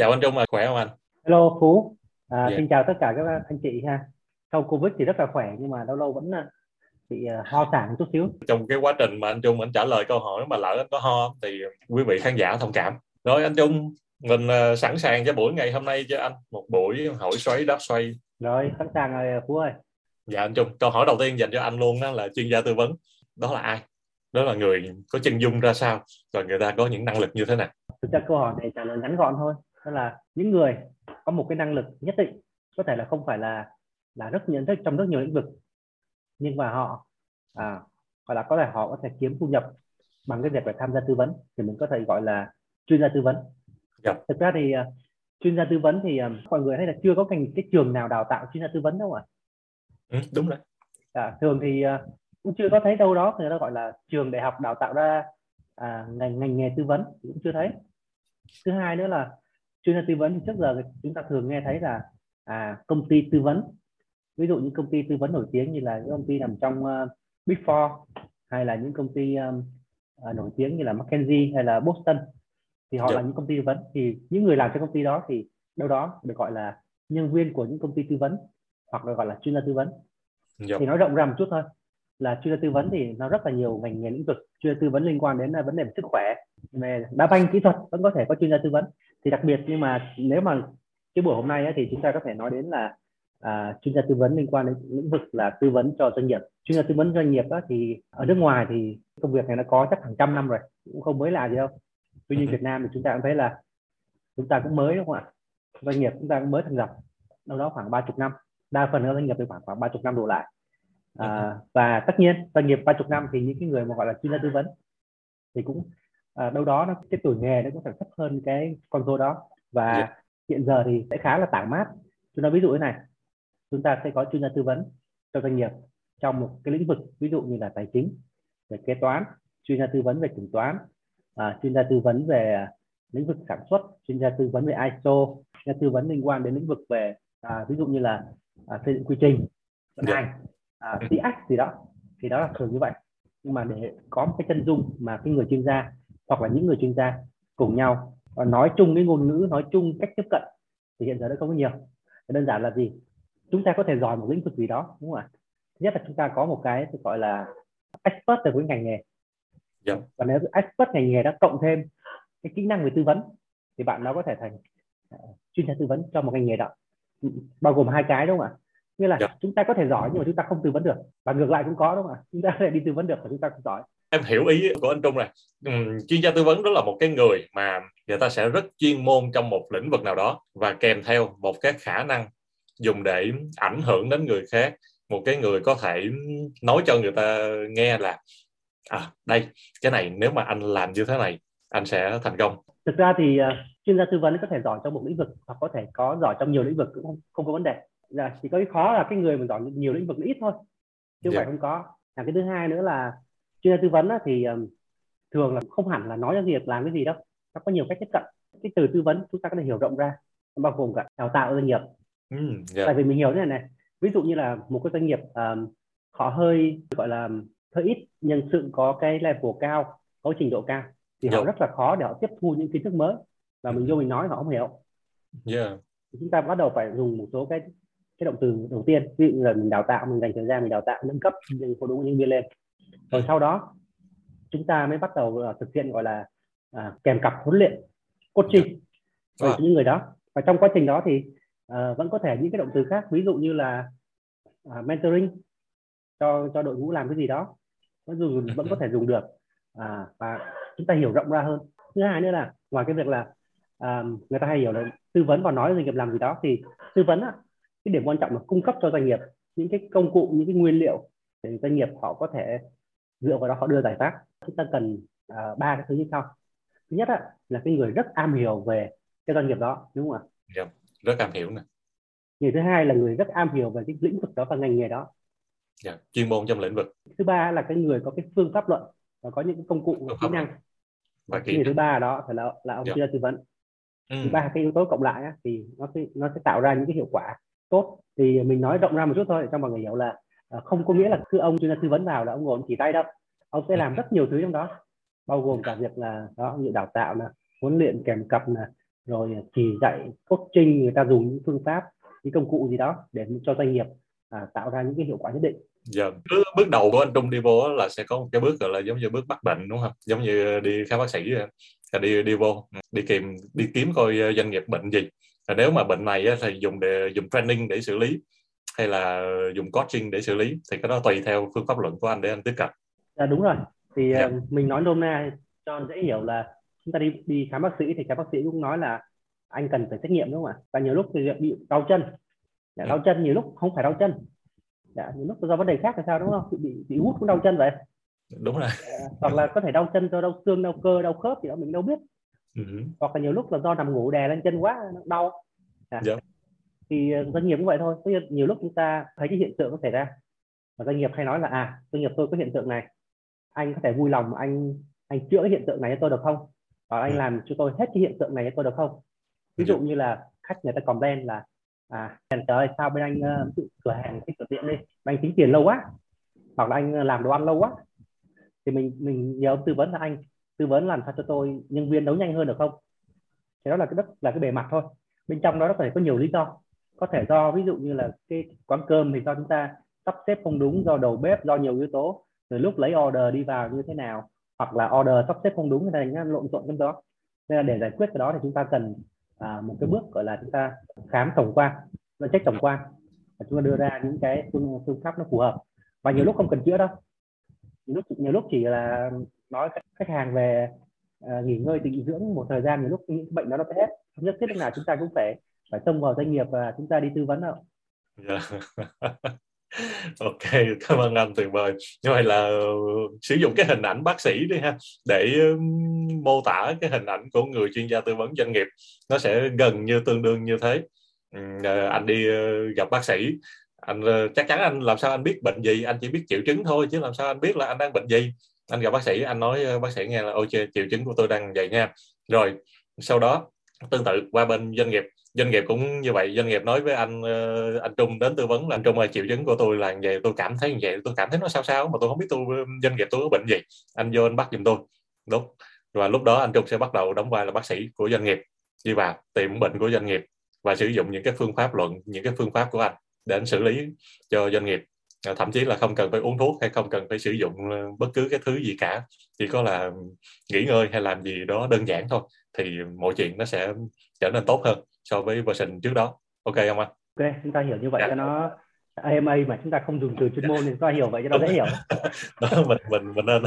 chào anh Trung mà khỏe không anh? Hello Phú. À, yeah. xin chào tất cả các anh chị ha. Sau Covid thì rất là khỏe nhưng mà lâu lâu vẫn à, bị uh, ho sảng chút xíu. Trong cái quá trình mà anh Trung anh trả lời câu hỏi mà lỡ anh có ho thì quý vị khán giả thông cảm. Rồi anh Trung mình uh, sẵn sàng cho buổi ngày hôm nay cho anh một buổi hỏi xoáy đáp xoay. Rồi sẵn sàng rồi Phú ơi. Dạ anh Trung câu hỏi đầu tiên dành cho anh luôn đó là chuyên gia tư vấn. Đó là ai? Đó là người có chân dung ra sao? Và người ta có những năng lực như thế nào? Thực ra câu hỏi này trả lời ngắn gọn thôi đó là những người có một cái năng lực nhất định có thể là không phải là là rất nhận thức trong rất nhiều lĩnh vực nhưng mà họ à, hoặc là có thể họ có thể kiếm thu nhập bằng cái việc phải tham gia tư vấn thì mình có thể gọi là chuyên gia tư vấn yeah. Dạ. thực ra thì uh, chuyên gia tư vấn thì uh, mọi người thấy là chưa có ngành cái trường nào đào tạo chuyên gia tư vấn đâu ạ à? ừ, đúng rồi à, thường thì uh, cũng chưa có thấy đâu đó người ta gọi là trường đại học đào tạo ra à, ngành ngành nghề tư vấn cũng chưa thấy thứ hai nữa là chuyên gia tư vấn thì trước giờ chúng ta thường nghe thấy là à, công ty tư vấn ví dụ những công ty tư vấn nổi tiếng như là những công ty nằm trong uh, Big Four hay là những công ty um, uh, nổi tiếng như là McKinsey hay là Boston thì họ yeah. là dạ. những công ty tư vấn thì những người làm cho công ty đó thì đâu đó được gọi là nhân viên của những công ty tư vấn hoặc là gọi là chuyên gia tư vấn yeah. Dạ. thì nói rộng ra một chút thôi là chuyên gia tư vấn thì nó rất là nhiều ngành nghề lĩnh vực chuyên gia tư vấn liên quan đến vấn đề về sức khỏe về đá banh kỹ thuật vẫn có thể có chuyên gia tư vấn thì đặc biệt nhưng mà nếu mà cái buổi hôm nay ấy, thì chúng ta có thể nói đến là à, chuyên gia tư vấn liên quan đến lĩnh vực là tư vấn cho doanh nghiệp. Chuyên gia tư vấn doanh nghiệp đó, thì ở nước ngoài thì công việc này nó có chắc hàng trăm năm rồi cũng không mới lạ gì đâu. Tuy nhiên Việt Nam thì chúng ta cũng thấy là chúng ta cũng mới đúng không ạ? Doanh nghiệp chúng ta cũng mới thành lập đâu đó khoảng ba chục năm đa phần các doanh nghiệp thì khoảng khoảng ba chục năm đổ lại. À, và tất nhiên doanh nghiệp ba chục năm thì những cái người mà gọi là chuyên gia tư vấn thì cũng à, đâu đó nó cái tuổi nghề nó cũng phải thấp hơn cái con số đó. Và yeah. hiện giờ thì sẽ khá là tản mát. Chúng ta ví dụ thế này chúng ta sẽ có chuyên gia tư vấn cho doanh nghiệp trong một cái lĩnh vực ví dụ như là tài chính về kế toán chuyên gia tư vấn về kiểm toán à, chuyên gia tư vấn về lĩnh vực sản xuất chuyên gia tư vấn về ISO chuyên gia tư vấn liên quan đến lĩnh vực về à, ví dụ như là à, xây dựng quy trình vận hành à, TX gì đó. Thì đó là thường như vậy. Nhưng mà để có một cái chân dung mà cái người chuyên gia hoặc là những người chuyên gia cùng nhau và nói chung cái ngôn ngữ nói chung cách tiếp cận thì hiện giờ đã không có nhiều đơn giản là gì chúng ta có thể giỏi một lĩnh vực gì đó đúng không ạ thứ nhất là chúng ta có một cái gọi là expert về với ngành nghề yeah. Dạ. và nếu expert ngành nghề đã cộng thêm cái kỹ năng về tư vấn thì bạn nó có thể thành uh, chuyên gia tư vấn cho một ngành nghề đó bao gồm hai cái đúng không ạ như là yeah. Dạ. chúng ta có thể giỏi nhưng mà chúng ta không tư vấn được và ngược lại cũng có đúng không ạ chúng ta có thể đi tư vấn được và chúng ta không giỏi em hiểu ý của anh Trung rồi. Ừ, chuyên gia tư vấn đó là một cái người mà người ta sẽ rất chuyên môn trong một lĩnh vực nào đó và kèm theo một cái khả năng dùng để ảnh hưởng đến người khác một cái người có thể nói cho người ta nghe là à đây cái này nếu mà anh làm như thế này anh sẽ thành công. Thực ra thì uh, chuyên gia tư vấn có thể giỏi trong một lĩnh vực hoặc có thể có giỏi trong nhiều lĩnh vực cũng không, không có vấn đề. Dạ, chỉ có cái khó là cái người mà giỏi nhiều lĩnh vực ít thôi chứ không yeah. phải không có. À, cái thứ hai nữa là chuyên tư vấn thì um, thường là không hẳn là nói cho việc làm cái gì đâu. Nó có nhiều cách tiếp cận. Cái từ tư vấn chúng ta có thể hiểu rộng ra bao gồm cả đào tạo doanh nghiệp. Mm, yeah. tại vì mình hiểu thế này này ví dụ như là một cái doanh nghiệp um, họ hơi gọi là hơi ít nhân sự có cái level cao có trình độ cao thì yeah. họ rất là khó để họ tiếp thu những kiến thức mới. Và mình vô mình nói họ không hiểu. Yeah. chúng ta bắt đầu phải dùng một số cái cái động từ đầu tiên. Ví dụ là mình đào tạo mình dành thời gian mình đào tạo nâng cấp những đội ngũ nhân viên lên rồi sau đó chúng ta mới bắt đầu uh, thực hiện gọi là uh, kèm cặp huấn luyện coaching với những người đó. Và trong quá trình đó thì uh, vẫn có thể những cái động từ khác ví dụ như là uh, mentoring cho cho đội ngũ làm cái gì đó vẫn dùng vẫn có thể dùng được. À, và chúng ta hiểu rộng ra hơn. Thứ hai nữa là ngoài cái việc là à, người ta hay hiểu là tư vấn và nói doanh nghiệp làm gì đó thì tư vấn á, cái điểm quan trọng là cung cấp cho doanh nghiệp những cái công cụ những cái nguyên liệu để doanh nghiệp họ có thể dựa vào đó họ đưa giải pháp. Chúng ta cần uh, ba cái thứ như sau. Thứ nhất á, là cái người rất am hiểu về cái doanh nghiệp đó đúng không ạ? Yeah, dạ, rất am hiểu nè. Người thứ hai là người rất am hiểu về cái lĩnh vực đó và ngành nghề đó. Yeah, dạ, chuyên môn trong lĩnh vực. Thứ ba là cái người có cái phương pháp luận và có những cái công cụ kỹ năng. Và kỹ người thứ ba đó phải là là ông yeah. Dạ. tư vấn ừ. ba cái yếu tố cộng lại á, thì nó sẽ nó sẽ tạo ra những cái hiệu quả tốt. Thì mình nói rộng ra một chút thôi cho mọi người hiểu là à, Ờ, không có nghĩa là cứ ông chuyên gia tư vấn vào là ông ngồi chỉ tay đâu ông sẽ làm rất nhiều thứ trong đó bao gồm cả việc là đó như đào tạo là huấn luyện kèm cặp là rồi chỉ dạy coaching người ta dùng những phương pháp những công cụ gì đó để cho doanh nghiệp à, tạo ra những cái hiệu quả nhất định Dạ. Bước, bước đầu của anh Trung đi vô là sẽ có một cái bước gọi là giống như bước bắt bệnh đúng không? Giống như đi khám bác sĩ đi đi vô đi tìm đi kiếm coi doanh nghiệp bệnh gì. Và nếu mà bệnh này thì dùng để dùng training để xử lý hay là dùng coaching để xử lý thì cái đó tùy theo phương pháp luận của anh để anh tiếp cận. Dạ đúng rồi. Thì dạ. uh, mình nói nôm na cho dễ hiểu là chúng ta đi đi khám bác sĩ thì khám bác sĩ cũng nói là anh cần phải xét nghiệm đúng không ạ? Và nhiều lúc thì bị đau chân. Dạ, đau chân nhiều lúc không phải đau chân dạ, những lúc do vấn đề khác là sao đúng không bị bị hút cũng đau chân vậy đúng rồi à, hoặc là có thể đau chân do đau xương đau cơ đau khớp gì đó mình đâu biết uh-huh. hoặc là nhiều lúc là do nằm ngủ đè lên chân quá đau à. yeah. Thì ờ, doanh nghiệp cũng vậy thôi. Có nhiều lúc chúng ta thấy cái hiện tượng có thể ra và doanh nghiệp hay nói là à doanh nghiệp tôi có hiện tượng này. Anh có thể vui lòng anh anh chữa cái hiện tượng này cho tôi được không? Và anh ừ. làm cho tôi hết cái hiện tượng này cho tôi được không? Ví dụ như là khách người ta comment là à trời ơi sao bên anh uh, cửa hàng cái cửa tiệm đi anh tính tiền lâu quá hoặc là anh làm đồ ăn lâu quá. Thì mình mình nhờ ông tư vấn là anh tư vấn làm sao cho tôi nhân viên đấu nhanh hơn được không? Thì đó là cái đất là cái bề mặt thôi. Bên trong đó nó có thể có nhiều lý do có thể do ví dụ như là cái quán cơm thì do chúng ta sắp xếp không đúng do đầu bếp do nhiều yếu tố rồi lúc lấy order đi vào như thế nào hoặc là order sắp xếp không đúng thì thành lộn xộn trong đó. Nên là để giải quyết cái đó thì chúng ta cần à, một cái bước gọi là chúng ta khám tổng quan và check tổng quan và chúng ta đưa ra những cái phương, phương pháp nó phù hợp. Và nhiều lúc không cần chữa đâu. Nhiều lúc nhiều lúc chỉ là nói khách hàng về à, nghỉ ngơi tịnh dưỡng một thời gian nhiều lúc những bệnh đó nó sẽ hết. Không nhất thiết lúc nào chúng ta cũng phải phải xông vào doanh nghiệp và chúng ta đi tư vấn đâu dạ. yeah. Ok, cảm ơn anh tuyệt vời. Như vậy là ừ, sử dụng cái hình ảnh bác sĩ đi ha, để mô tả cái hình ảnh của người chuyên gia tư vấn doanh nghiệp. Nó sẽ gần như tương đương như thế. Ờ, anh đi ờ, gặp bác sĩ. Anh ờ, chắc chắn anh, làm sao anh biết bệnh gì? Anh chỉ biết triệu chứng thôi, chứ làm sao anh biết là anh đang bệnh gì? Anh gặp bác sĩ, anh nói bác sĩ nghe là ok triệu chứng của tôi đang vậy nha. Rồi, sau đó, tương tự qua bên doanh nghiệp doanh nghiệp cũng như vậy, doanh nghiệp nói với anh ờ, anh Trung đến tư vấn là, anh Trung ơi, triệu chứng của tôi là vậy, tôi cảm thấy như vậy, tôi cảm thấy nó sao sao mà tôi không biết tôi doanh nghiệp tôi có bệnh gì. Anh vô anh bắt giùm tôi. Đúng. Và lúc đó anh Trung sẽ bắt đầu đóng vai là bác sĩ của doanh nghiệp, đi vào tìm bệnh của doanh nghiệp và sử dụng những cái phương pháp luận, những cái phương pháp của anh để anh xử lý cho doanh nghiệp. Ờ, thậm chí là không cần phải uống thuốc hay không cần phải sử dụng ờ, bất cứ cái thứ gì cả, chỉ có là nghỉ ngơi hay làm gì đó đơn giản thôi thì mọi chuyện nó sẽ trở nên tốt hơn so với version trước đó. Ok không anh? Ok chúng ta hiểu như vậy dạ. cho nó AMA mà chúng ta không dùng từ chuyên môn thì chúng ta hiểu vậy cho nó dễ hiểu. Đó, mình mình mình nên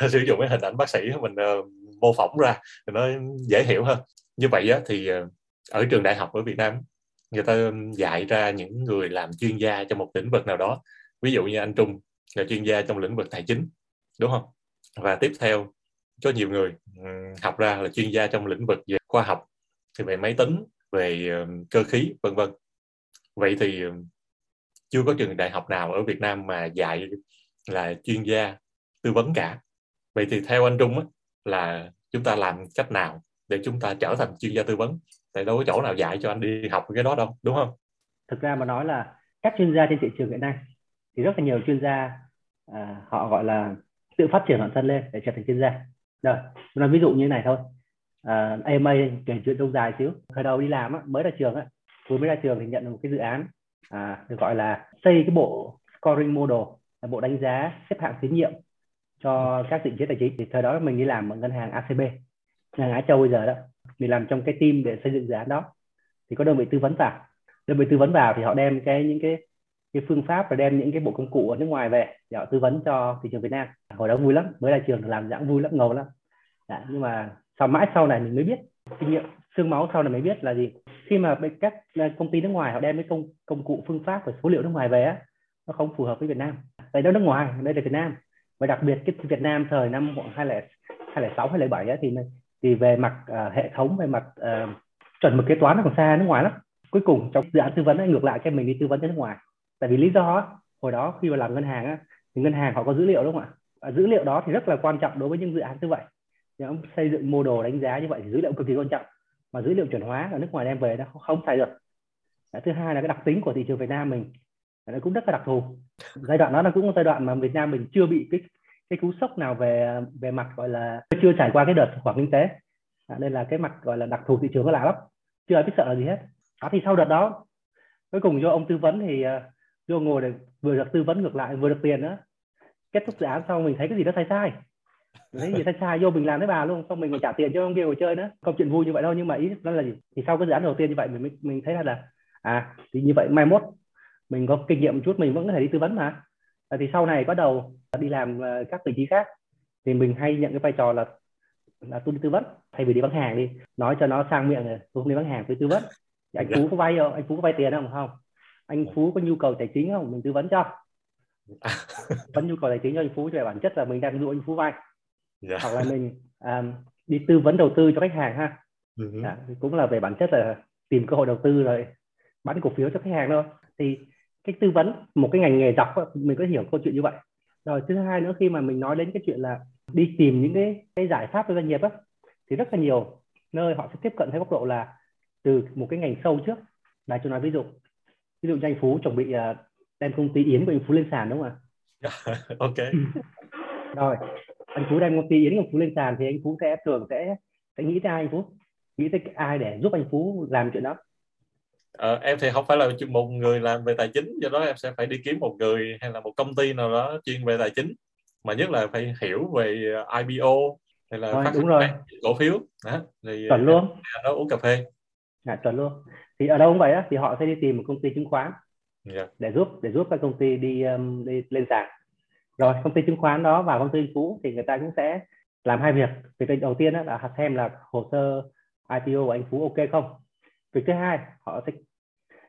sử dụng cái hình ảnh bác sĩ mình uh, mô phỏng ra thì nó dễ hiểu hơn. Như vậy á, thì uh, ở trường đại học ở Việt Nam người ta dạy ra những người làm chuyên gia trong một lĩnh vực nào đó. Ví dụ như anh Trung là chuyên gia trong lĩnh vực tài chính đúng không? Và tiếp theo có nhiều người học ra là chuyên gia trong lĩnh vực về khoa học thì về máy tính về cơ khí vân vân. Vậy thì chưa có trường đại học nào ở Việt Nam mà dạy là chuyên gia tư vấn cả. Vậy thì theo anh Trung á, là chúng ta làm cách nào để chúng ta trở thành chuyên gia tư vấn? Tại đâu có chỗ nào dạy cho anh đi học cái đó đâu đúng không? Thực ra mà nói là các chuyên gia trên thị trường hiện nay thì rất là nhiều chuyên gia à, họ gọi là tự phát triển bản thân lên để trở thành chuyên gia. Rồi nói ví dụ như này thôi uh, AMA kể chuyện lâu dài xíu. Thời đầu đi làm á, mới ra trường á, vừa mới ra trường thì nhận được một cái dự án à, được gọi là xây cái bộ scoring model là bộ đánh giá xếp hạng tín nhiệm cho các định chế tài chính. Thì thời đó mình đi làm ở ngân hàng ACB ngân hàng Á Châu bây giờ đó. Mình làm trong cái team để xây dựng dự án đó. Thì có đơn vị tư vấn vào. Đơn vị tư vấn vào thì họ đem cái những cái cái phương pháp và đem những cái bộ công cụ ở nước ngoài về để họ tư vấn cho thị trường Việt Nam. Hồi đó vui lắm mới ra trường làm dạng vui lắm ngầu lắm. Đã, nhưng mà sau mãi sau này mình mới biết kinh nghiệm xương máu sau này mới biết là gì. Khi mà các à, công ty nước ngoài họ đem cái công công cụ phương pháp và số liệu nước ngoài về á nó không phù hợp với Việt Nam. Tại đó nước ngoài đây là Việt Nam. Và đặc biệt cái Việt Nam thời năm hai lẻ hai lẻ thì thì về mặt uh, hệ thống về mặt uh, chuẩn mực kế toán nó còn xa nước ngoài lắm. Cuối cùng trong dự án tư vấn ấy, ngược lại cho mình đi tư vấn cho nước ngoài. Tại vì lý do hồi đó khi mà làm ngân hàng á, thì ngân hàng họ có dữ liệu đúng không ạ? Dữ liệu đó thì rất là quan trọng đối với những dự án như vậy nhóm xây dựng mô đồ đánh giá như vậy thì dữ liệu cực kỳ quan trọng. Mà dữ liệu chuẩn hóa ở nước ngoài đem về nó không xài được. Thứ hai là cái đặc tính của thị trường Việt Nam mình nó cũng rất là đặc thù. Giai đoạn đó là cũng một giai đoạn mà Việt Nam mình chưa bị cái cái cú sốc nào về về mặt gọi là chưa trải qua cái đợt khủng hoảng kinh tế. À, nên là cái mặt gọi là đặc thù thị trường nó lạ lắm chưa ai biết sợ là gì hết. Đó thì sau đợt đó cuối cùng do ông tư vấn thì à, do ngồi để vừa được tư vấn ngược lại vừa được tiền nữa kết thúc dự án xong mình thấy cái gì đó sai sai mình thấy gì sai vô mình làm với bà luôn xong mình còn trả tiền cho ông kia ngồi chơi nữa. Không chuyện vui như vậy đâu nhưng mà ý đó là gì? Thì sau cái dự án đầu tiên như vậy mình mình thấy là à thì như vậy mai mốt mình có kinh nghiệm một chút mình vẫn có thể đi tư vấn mà. À, thì sau này bắt đầu đi làm ờ, các vị trí khác thì mình hay nhận cái vai trò là là tôi đi tư vấn thay vì đi bán hàng đi. Nói cho nó sang miệng rồi tôi không đi bán hàng tôi tư vấn. Thì anh phú có vay không? Anh phú có vay tiền không? Không. Anh phú có nhu cầu tài chính không? Mình tư vấn cho. Vẫn nhu cầu tài chính cho anh phú về bản chất là mình đang dụ anh phú vay yeah. Dạ. hoặc là mình um, đi tư vấn đầu tư cho khách hàng ha uh-huh. à, cũng là về bản chất là tìm cơ hội đầu tư rồi bán cổ phiếu cho khách hàng thôi thì cái tư vấn một cái ngành nghề dọc mình có hiểu câu chuyện như vậy rồi thứ hai nữa khi mà mình nói đến cái chuyện là đi tìm những cái cái giải pháp cho doanh nghiệp á thì rất là nhiều nơi họ sẽ tiếp cận theo góc độ là từ một cái ngành sâu trước là cho nói ví dụ ví dụ như anh phú chuẩn bị uh, đem công ty yến của anh phú lên sàn đúng không ạ ok rồi anh phú đem công ty yến anh phú lên sàn thì anh phú sẽ thường sẽ sẽ nghĩ tới ai anh phú? Nghĩ tới ai để giúp anh phú làm chuyện đó? Ờ, em thì không phải là một người làm về tài chính do đó em sẽ phải đi kiếm một người hay là một công ty nào đó chuyên về tài chính. Mà nhất là phải hiểu về IPO hay là rồi, phát đúng rồi. cổ phiếu. Đó thì chuẩn luôn. đó uống cà phê. À, chuẩn luôn. Thì ở đâu cũng vậy á thì họ sẽ đi tìm một công ty chứng khoán yeah. Dạ. để giúp để giúp các công ty đi, um, đi lên sàn rồi công ty chứng khoán đó và công ty phú thì người ta cũng sẽ làm hai việc. Việc đầu tiên đó là xem là hồ sơ IPO của anh Phú ok không? Việc thứ hai họ sẽ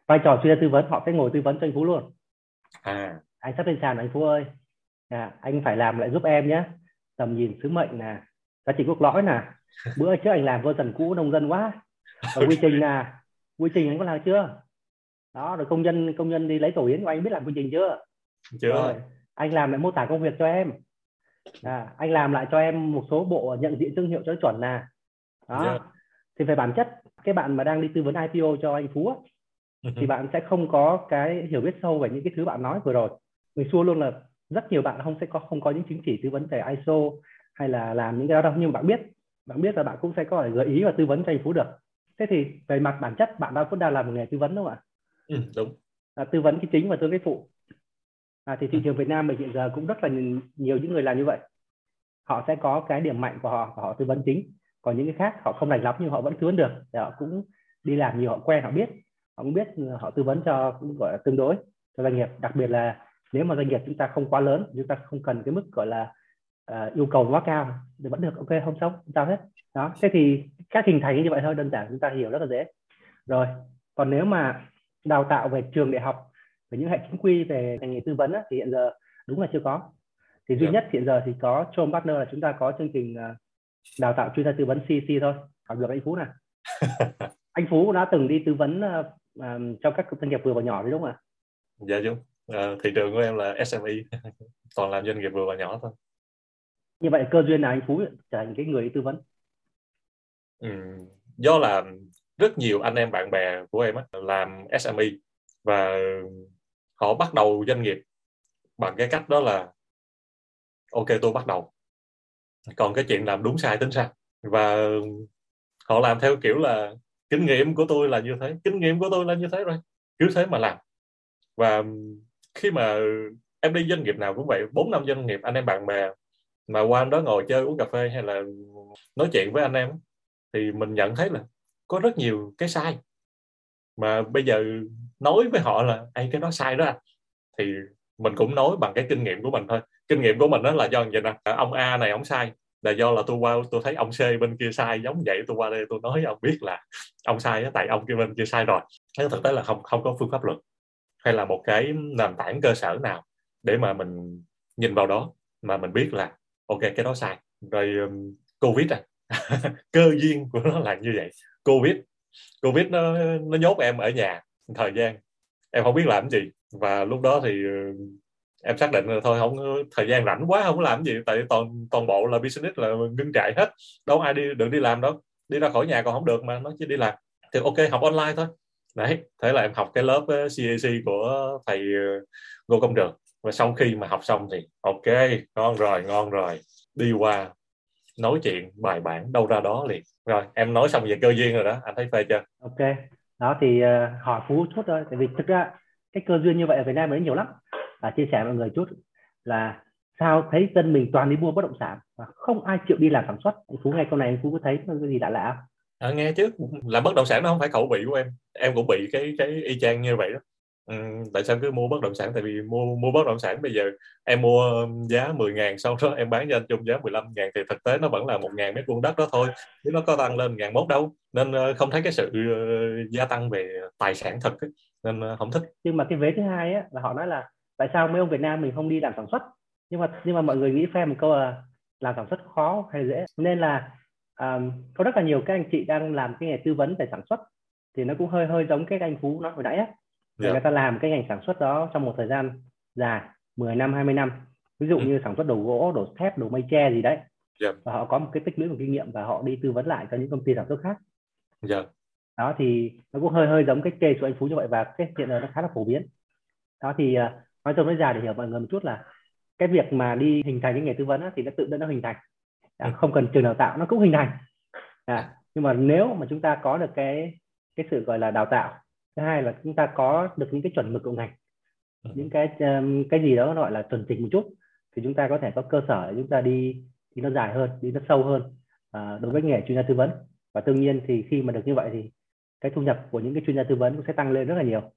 vai trò chuyên gia tư vấn họ sẽ ngồi tư vấn cho anh Phú luôn. À. Anh sắp lên sàn anh Phú ơi. À, anh phải làm lại giúp em nhé. Tầm nhìn sứ mệnh nè giá trị cốt lõi nè. Bữa trước anh làm vô tần cũ nông dân quá. Và quy trình nè quy trình anh có làm chưa? Đó rồi công nhân công nhân đi lấy tổ yến của anh biết làm quy trình chưa? Chưa. Rồi, anh làm lại mô tả công việc cho em. À, anh làm lại cho em một số bộ nhận diện thương hiệu cho chuẩn nè. Đó yeah. thì về bản chất cái bạn mà đang đi tư vấn IPO cho anh Phú thì bạn sẽ không có cái hiểu biết sâu về những cái thứ bạn nói vừa rồi. Mình xua luôn là rất nhiều bạn không sẽ có không có những chứng chỉ tư vấn về ISO hay là làm những cái đó đâu. Nhưng bạn biết bạn biết là bạn cũng sẽ có thể gợi ý và tư vấn cho anh Phú được. Thế thì về mặt bản chất bạn đang vẫn đang làm một nghề tư vấn đúng không ạ? Ừ, đúng. À, tư vấn cái chính và tư vấn cái phụ à, thì thị ừ. trường Việt Nam mình hiện giờ cũng rất là nhiều những người làm như vậy. Họ sẽ có cái điểm mạnh của họ và họ tư vấn chính. Còn những cái khác họ không lành lắm nhưng họ vẫn tư vấn được. Để họ cũng đi làm nhiều họ quen họ biết. Họ cũng biết họ tư vấn cho cũng gọi là tương đối cho doanh nghiệp. Đặc biệt là nếu mà doanh nghiệp chúng ta không quá lớn chúng ta không cần cái mức gọi là uh, yêu cầu quá cao thì vẫn được ok không sống sao hết. Đó thế thì các hình thành như vậy thôi đơn giản chúng ta hiểu rất là dễ. Rồi còn nếu mà đào tạo về trường đại học về những hệ chính quy về ngành nghề tư vấn á, thì hiện giờ đúng là chưa có thì duy yeah. Dạ. nhất hiện giờ thì có Chôm Partner là chúng ta có chương trình uh, đào tạo chuyên gia tư vấn CC thôi hỏi được anh Phú này anh Phú đã từng đi tư vấn uh, cho các doanh nghiệp vừa và nhỏ đấy đúng không ạ? Dạ đúng. À, thị trường của em là SME, toàn làm doanh nghiệp vừa và nhỏ thôi. Như vậy cơ duyên là anh Phú trở thành cái người tư vấn? Ừ, do là rất nhiều anh em bạn bè của em á, làm SME và họ bắt đầu doanh nghiệp bằng cái cách đó là, ok, tôi bắt đầu. Còn cái chuyện làm đúng sai tính sao và họ làm theo kiểu là, kinh nghiệm của tôi là như thế, kinh nghiệm của tôi là như thế rồi, cứ thế mà làm. Và khi mà em đi doanh nghiệp nào cũng vậy, bốn năm doanh nghiệp, anh em bạn bè mà qua đó ngồi chơi, uống cà phê hay là nói chuyện với anh em thì mình nhận thấy là có rất nhiều cái sai mà bây giờ nói với họ là ai cái đó sai đó anh. Thì mình cũng nói bằng cái kinh nghiệm của mình thôi. Kinh nghiệm của mình đó là do vậy nè. Ờ, ông A này ông sai là do là tôi qua tôi thấy ông C bên kia sai giống vậy tôi qua đây tôi nói ông biết là ông sai đó, tại ông kia bên kia sai rồi. Thế thực tế là không không có phương pháp luật hay là một cái nền tảng cơ sở nào để mà mình nhìn vào đó mà mình biết là ok cái đó sai. Rồi um, covid à. Cơ duyên của nó là như vậy. Covid covid nó nó nhốt em ở nhà thời gian. Em không biết làm gì. Và lúc đó thì ờ, em xác định là thôi không thời gian rảnh quá không làm gì. Tại toàn toàn bộ là business là ngưng chạy hết. Đâu ai đi, được đi làm đâu. Đi ra khỏi nhà còn không được mà nó chỉ đi làm. Thì ok, học online thôi. Đấy, thế là em học cái lớp ờ, CAC của thầy ờ, Ngô Công Trường và sau khi mà học xong thì ok, ngon rồi ngon rồi. Đi qua nói chuyện bài bản đâu ra đó liền. Rồi em nói xong về cơ duyên rồi đó. Anh thấy phê chưa? Ok. Đó thì uh, hỏi phú chút thôi. Tại vì thực ra cái cơ duyên như vậy ở Việt Nam mới nhiều lắm. À, chia sẻ mọi người chút là sao thấy dân mình toàn đi mua bất động sản và không ai chịu đi làm sản xuất. Anh phú nghe câu này anh phú có thấy cái gì lạ lạ à, nghe chứ. Làm bất động sản nó không phải khẩu vị của em. Em cũng bị cái cái y chang như vậy đó ừ, tại sao cứ mua bất động sản? Tại vì mua mua bất động sản bây giờ em mua um, giá 10 ngàn sau đó em bán cho anh chung giá 15 ngàn thì thực tế nó vẫn là một ngàn mét vuông đất đó thôi. Chứ nó có tăng lên ngàn mốt đâu. Nên ờ, không thấy cái sự ờ, gia tăng về tài sản thật ấy. nên ờ, không thích. Nhưng mà cái vế thứ hai á, là họ nói là tại sao mấy ông Việt Nam mình không đi làm sản xuất? Nhưng mà nhưng mà mọi người nghĩ phe một câu là làm sản xuất khó hay dễ? Nên là um, có rất là nhiều các anh chị đang làm cái nghề tư vấn về sản xuất thì nó cũng hơi hơi giống cái anh Phú nói hồi nãy á yeah. Dạ. người ta làm cái ngành sản xuất đó trong một thời gian dài 10 năm 20 năm ví dụ ừ. như sản xuất đồ gỗ đồ thép đồ mây tre gì đấy yeah. Dạ. và họ có một cái tích lũy một kinh nghiệm và họ đi tư vấn lại cho những công ty sản xuất khác yeah. Dạ. đó thì nó cũng hơi hơi giống cái case của anh Phú như vậy và cái hiện giờ nó khá là phổ biến đó thì uh, nói chung nói dài để hiểu mọi người một chút là cái việc mà đi hình thành cái nghề tư vấn á, thì nó tự nhiên nó hình thành à, không cần trường đào tạo nó cũng hình thành à, nhưng mà nếu mà chúng ta có được cái cái sự gọi là đào tạo thứ hai là chúng ta có được những cái chuẩn mực của ngành ừ. những cái um, cái gì đó gọi là chuẩn trình một chút thì chúng ta có thể có cơ sở để chúng ta đi đi nó dài hơn đi nó sâu hơn à, đối với nghề chuyên gia tư vấn. Và tự nhiên thì khi mà được như vậy thì cái thu nhập của những cái chuyên gia tư vấn cũng sẽ tăng lên rất là nhiều